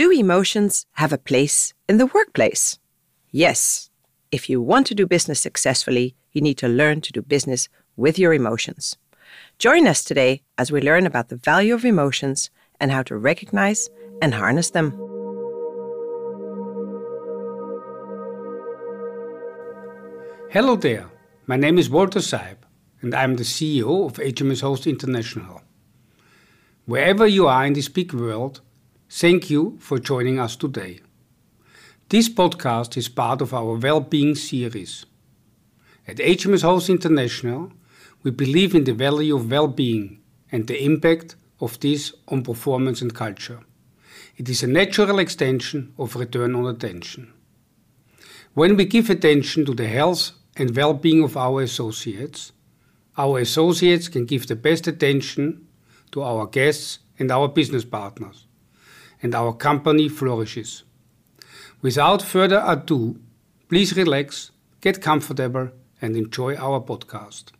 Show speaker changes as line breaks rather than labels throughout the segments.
Do emotions have a place in the workplace? Yes. If you want to do business successfully, you need to learn to do business with your emotions. Join us today as we learn about the value of emotions and how to recognize and harness them.
Hello there. My name is Walter Seib, and I'm the CEO of HMS Host International. Wherever you are in this big world, thank you for joining us today. This podcast is part of our well-being series. At HMS Host International, we believe in the value of well-being and the impact of this on performance and culture. It is a natural extension of return on attention. When we give attention to the health and well-being of our associates, our associates can give the best attention to our guests and our business partners and our company flourishes. Without further ado, please relax, get comfortable, and enjoy our podcast.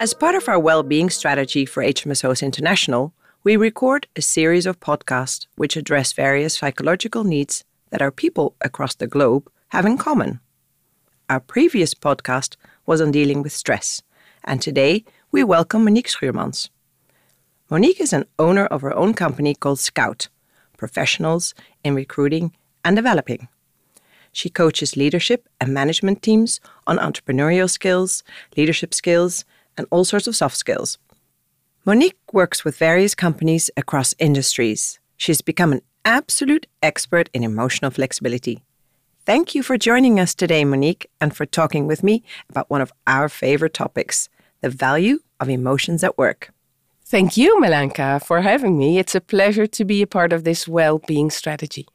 As part of our well-being strategy for HMS Host International, we record a series of podcasts which address various psychological needs that our people across the globe have in common. Our previous podcast was on dealing with stress, and today we welcome Monique Schuurmans. Monique is an owner of her own company called Scout, Professionals in Recruiting and Developing. She coaches leadership and management teams on entrepreneurial skills, leadership skills, and all sorts of soft skills. Monique works with various companies across industries. She's become an absolute expert in emotional flexibility. Thank you for joining us today, Monique, and for talking with me about one of our favorite topics the value of emotions at work.
Thank you, Melanka, for having me. It's a pleasure to be a part of this well being strategy.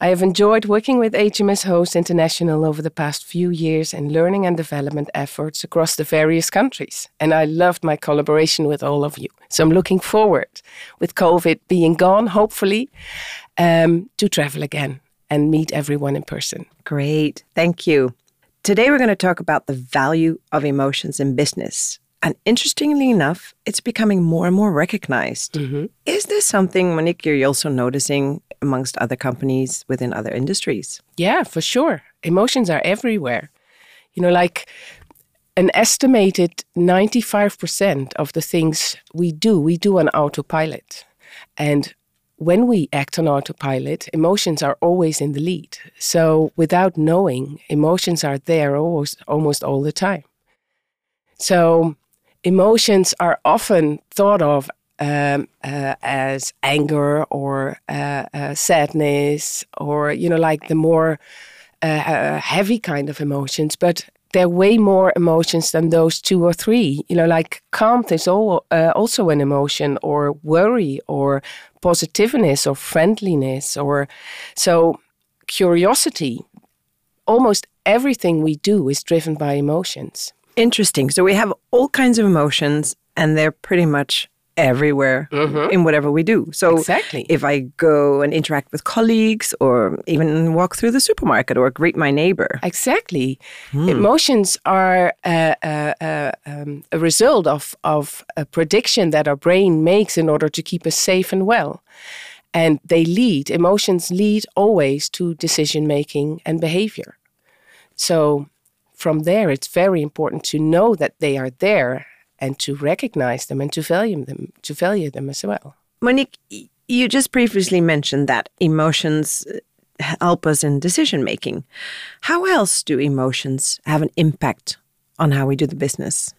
I have enjoyed working with HMS Host International over the past few years and learning and development efforts across the various countries. And I loved my collaboration with all of you. So I'm looking forward, with COVID being gone, hopefully, um, to travel again and meet everyone in person.
Great. Thank you. Today, we're going to talk about the value of emotions in business. And interestingly enough, it's becoming more and more recognized. Mm-hmm. Is this something, Monique, you're also noticing amongst other companies within other industries?
Yeah, for sure. Emotions are everywhere. You know, like an estimated 95% of the things we do, we do on autopilot. And when we act on autopilot, emotions are always in the lead. So without knowing, emotions are there almost, almost all the time. So emotions are often thought of um, uh, as anger or uh, uh, sadness or, you know, like the more uh, uh, heavy kind of emotions. But there are way more emotions than those two or three. You know, like calm is all, uh, also an emotion, or worry, or positiveness, or friendliness, or so curiosity. Almost everything we do is driven by emotions.
Interesting. So we have all kinds of emotions, and they're pretty much everywhere mm-hmm. in whatever we do. So
exactly.
if I go and interact with colleagues or even walk through the supermarket or greet my neighbor.
Exactly. Hmm. Emotions are uh, uh, uh, um, a result of, of a prediction that our brain makes in order to keep us safe and well. And they lead, emotions lead always to decision making and behavior. So from there, it's very important to know that they are there and to recognize them and to value them to value them as well.
Monique, you just previously mentioned that emotions uh, help us in decision making. How else do emotions have an impact on how we do the business?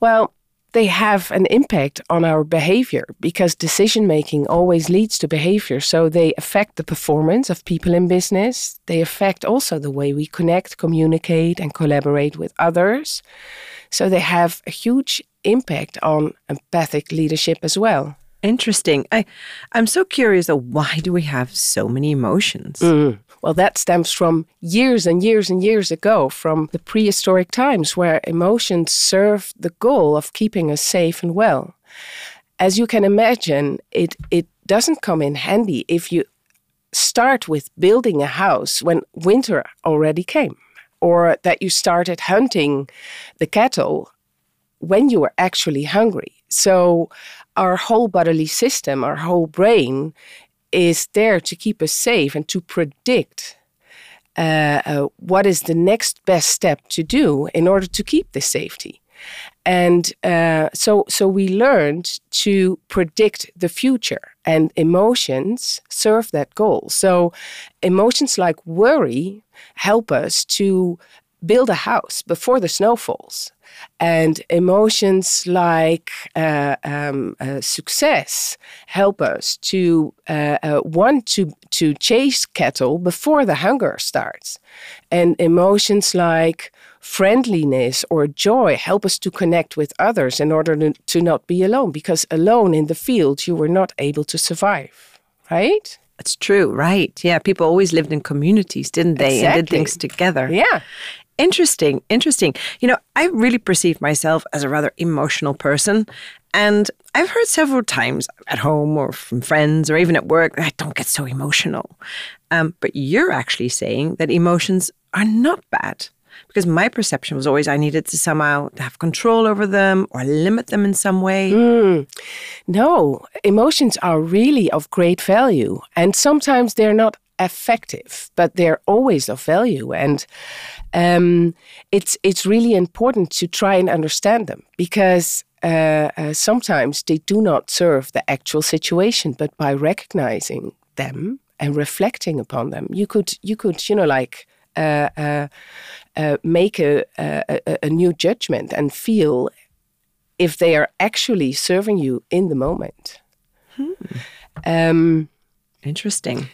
Well, they have an impact on our behavior because decision making always leads to behavior. So they affect the performance of people in business. They affect also the way we connect, communicate, and collaborate with others. So they have a huge impact on empathic leadership as well.
Interesting. I, I'm so curious though, why do we have so many emotions?
Mm. Well, that stems from years and years and years ago, from the prehistoric times where emotions served the goal of keeping us safe and well. As you can imagine, it, it doesn't come in handy if you start with building a house when winter already came or that you started hunting the cattle when you were actually hungry. So, our whole bodily system, our whole brain, is there to keep us safe and to predict uh, uh, what is the next best step to do in order to keep this safety. And uh, so, so we learned to predict the future, and emotions serve that goal. So, emotions like worry help us to build a house before the snow falls. And emotions like uh, um, uh, success help us to uh, uh, want to, to chase cattle before the hunger starts. And emotions like friendliness or joy help us to connect with others in order to, to not be alone, because alone in the field, you were not able to survive, right?
It's true, right? Yeah, people always lived in communities, didn't they?
Exactly.
And did things together.
Yeah.
Interesting, interesting. You know, I really perceive myself as a rather emotional person. And I've heard several times at home or from friends or even at work, that I don't get so emotional. Um, but you're actually saying that emotions are not bad. Because my perception was always I needed to somehow have control over them or limit them in some way.
Mm. No, emotions are really of great value. And sometimes they're not effective, but they're always of value. And um, it's it's really important to try and understand them because uh, uh, sometimes they do not serve the actual situation, but by recognizing them and reflecting upon them, you could you could you know like. Uh, uh, uh make a, a, a new judgment and feel if they are actually serving you in the moment.
Hmm. Um, Interesting.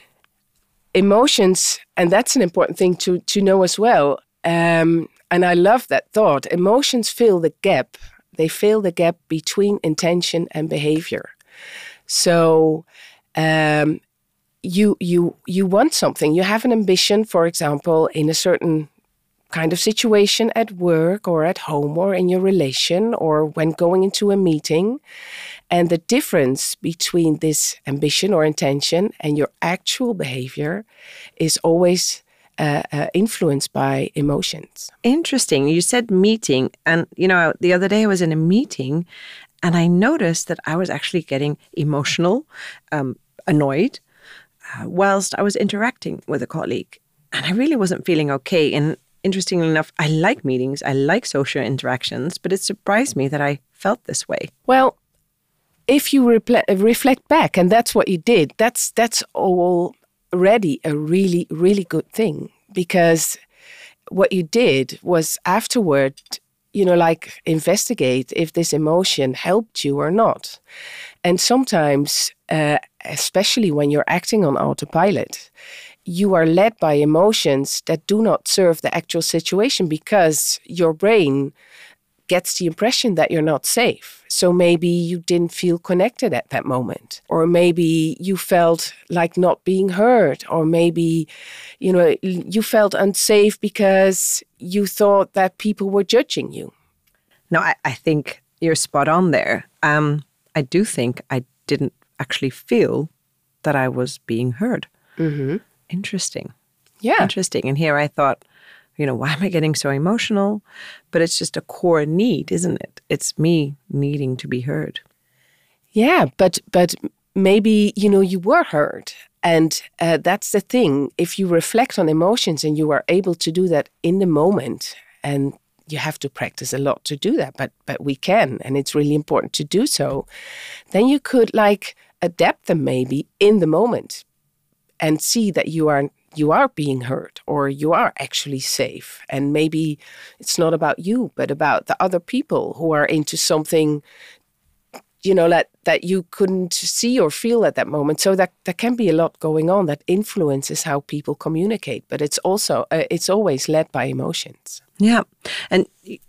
Emotions, and that's an important thing to to know as well. Um, and I love that thought. Emotions fill the gap. They fill the gap between intention and behavior. So um, you you you want something. You have an ambition, for example, in a certain kind of situation at work or at home or in your relation or when going into a meeting. And the difference between this ambition or intention and your actual behavior is always uh, uh, influenced by emotions.
Interesting. You said meeting, and you know, the other day I was in a meeting, and I noticed that I was actually getting emotional, um, annoyed, uh, whilst I was interacting with a colleague, and I really wasn't feeling okay. And interestingly enough, I like meetings, I like social interactions, but it surprised me that I felt this way.
Well, if you reflect back, and that's what you did, that's that's already a really, really good thing because what you did was afterward, you know, like investigate if this emotion helped you or not. And sometimes, uh, especially when you're acting on autopilot, you are led by emotions that do not serve the actual situation because your brain gets the impression that you're not safe. So maybe you didn't feel connected at that moment, or maybe you felt like not being heard, or maybe, you know, you felt unsafe because you thought that people were judging you.
No, I, I think you're spot on there. Um, I do think I didn't actually feel that I was being heard. Mm-hmm. Interesting.
Yeah.
Interesting. And here I thought, you know, why am I getting so emotional? But it's just a core need, isn't it? It's me needing to be heard.
Yeah, but but maybe you know you were heard, and uh, that's the thing. If you reflect on emotions and you are able to do that in the moment, and you have to practice a lot to do that, but but we can, and it's really important to do so. Then you could like adapt them maybe in the moment, and see that you are you are being heard or you are actually safe. And maybe it's not about you, but about the other people who are into something, you know, that, that you couldn't see or feel at that moment. So that there can be a lot going on that influences how people communicate, but it's also, uh, it's always led by emotions.
Yeah. And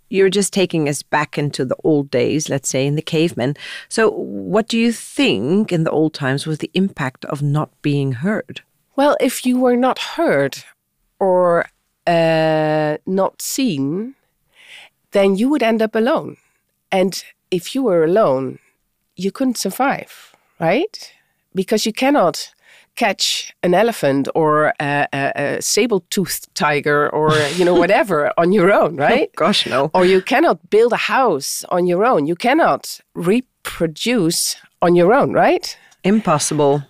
you're just taking us back into the old days, let's say in the cavemen. So, what do you think in the old times was the impact of not being heard?
Well, if you were not heard or uh, not seen, then you would end up alone. And if you were alone, you couldn't survive, right? Because you cannot catch an elephant or a, a, a saber-toothed tiger or you know whatever on your own, right?
Oh, gosh, no.
Or you cannot build a house on your own. You cannot reproduce on your own, right?
Impossible.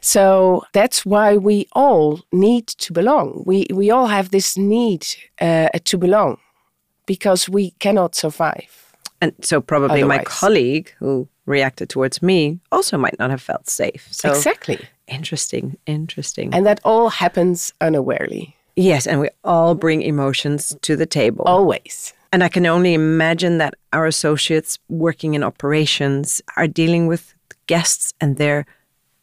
So that's why we all need to belong. We we all have this need uh, to belong because we cannot survive.
And so probably my colleague who reacted towards me also might not have felt safe. So
exactly.
interesting, interesting.
And that all happens unawarely.
yes, and we all bring emotions to the table.
Always.
And I can only imagine that our associates working in operations are dealing with guests and their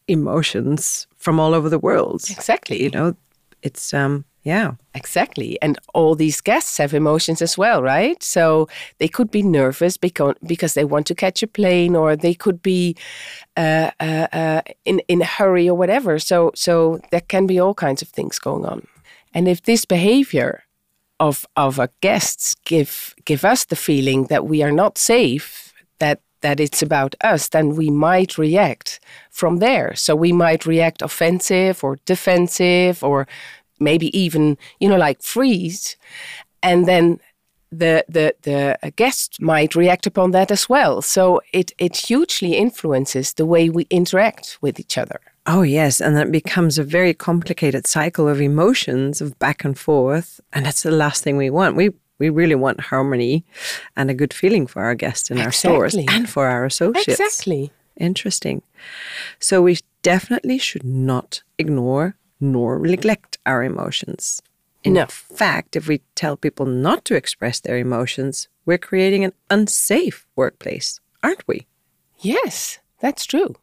emotions from all over the world.
Exactly.
You know, it's um yeah.
Exactly. And all these guests have emotions as well, right? So they could be nervous because, because they want to catch a plane or they could be uh, uh, uh, in, in a hurry or whatever. So, so there can be all kinds of things going on. And if this behavior of, of our guests give, give us the feeling that we are not safe, that that it's about us, then we might react from there. So we might react offensive or defensive or maybe even you know like freeze. And then the the the guest might react upon that as well. So it it hugely influences the way we interact with each other.
Oh yes, and that becomes a very complicated cycle of emotions of back and forth, and that's the last thing we want. We we really want harmony and a good feeling for our guests in our stores and for our associates.
exactly
Interesting. So we definitely should not ignore nor neglect our emotions. In
No.
fact, if we tell people not to express their emotions, we're creating an unsafe workplace, aren't we?
yes that's true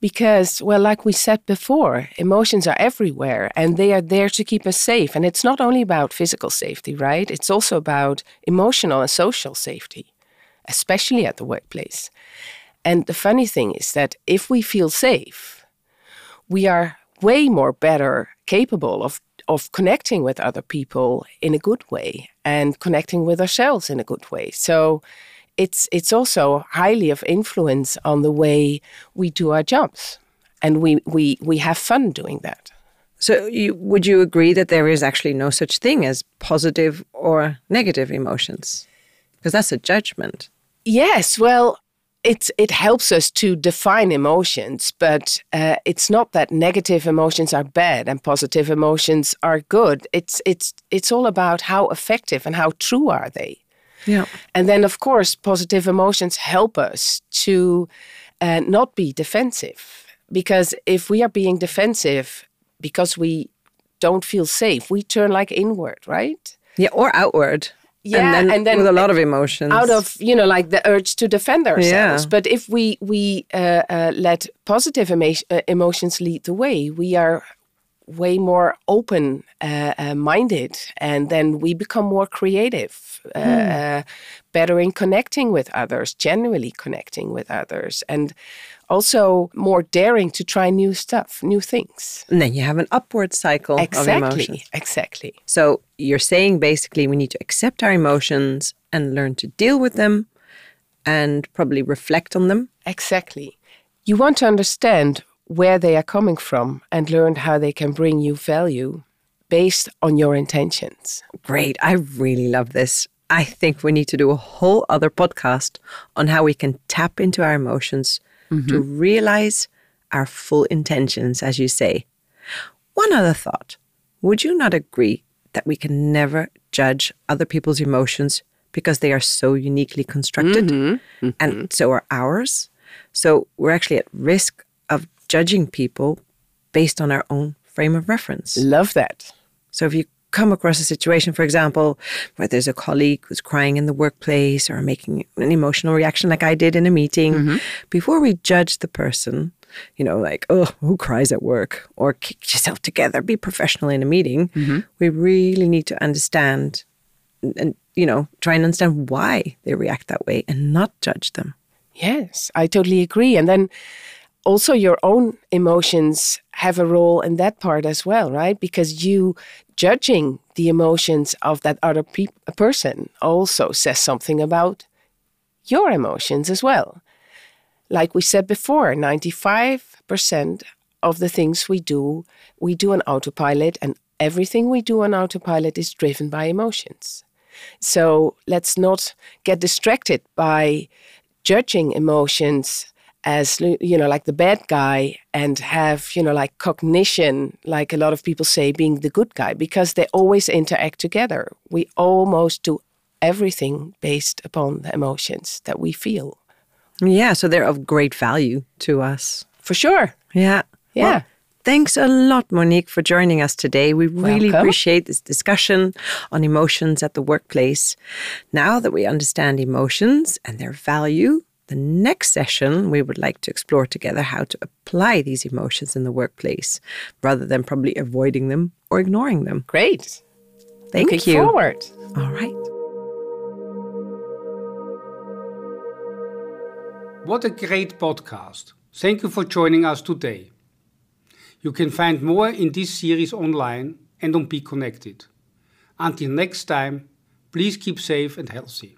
because well like we said before emotions are everywhere and they are there to keep us safe. And it's not only about physical safety right? It's also about emotional and social safety especially at the workplace. And the funny thing is that if we feel safe we are way more better capable of of connecting with other people in a good way and connecting with ourselves in a good way. So it's it's also highly of influence on the way we do our jobs and we we we have fun doing that
So, you, would you agree that there is actually no such thing as positive or negative emotions? Because that's a judgment.
yes well it's it helps us to define emotions but uh, it's not that negative emotions are bad and positive emotions are good it's it's it's all about how effective and how true are they
Yeah.
And then, of course, positive emotions help us to uh, not be defensive. Because if we are being defensive because we don't feel safe, we turn like inward, right?
Yeah, or outward.
Yeah,
and then,
and then
with a lot of emotions.
Out of you know, like the urge to defend ourselves.
Yeah.
But if we we uh, uh, let positive emo- uh, emotions lead the way, we are way more open uh, uh, minded and then we become more creative uh, uh, better in connecting with others genuinely connecting with others and also more daring to try new stuff new things
and then you have an upward cycle of
exactly
emotions.
exactly
So you're saying basically we need to accept our emotions and learn to deal with them and probably reflect on them.
exactly you want to understand where they are coming from and learn how they can bring you value based on your intentions
Great. I really love this. I think we need to do a whole other podcast on how we can tap into our emotions to mm-hmm. realize our full intentions, as you say. One other thought Would you not agree that we can never judge other people's emotions because they are so uniquely constructed mm-hmm. and mm-hmm. so are ours? So we're actually at risk judging people based on our own frame of reference.
love that
So if you come across a situation, for example, where there's a colleague who's crying in the workplace or making an emotional reaction like I did in a meeting, mm-hmm. before we judge the person, you know, like, oh, who cries at work? Or kick yourself together, be professional in a meeting, mm-hmm. we really need to understand and, you know, try and understand why they react that way and not judge them.
Yes, I totally agree. And then also your own emotions have a role in that part as well, right? Because you judging the emotions of that other pe- person also says something about your emotions as well. Like we said before, 95% of the things we do, we do on autopilot, and everything we do on autopilot is driven by emotions. So let's not get distracted by judging emotions as you know like the bad guy and have you know like cognition like a lot of people say being the good guy because they always interact together we almost do everything based upon the emotions that we feel
yeah so they're of great value to us
for sure
yeah
yeah
well, Thanks a lot, Monique, for joining us today. We really
Welcome.
appreciate this discussion on emotions at the workplace. Now that we understand emotions and their value, the next session, we would like to explore together how to apply these emotions in the workplace rather than probably avoiding them or ignoring them.
Great.
Thank
Looking
you.
forward.
All right.
What a great podcast. Thank you for joining us today. You can find more in this series online and on Be Connected. Until next time, please keep safe and healthy.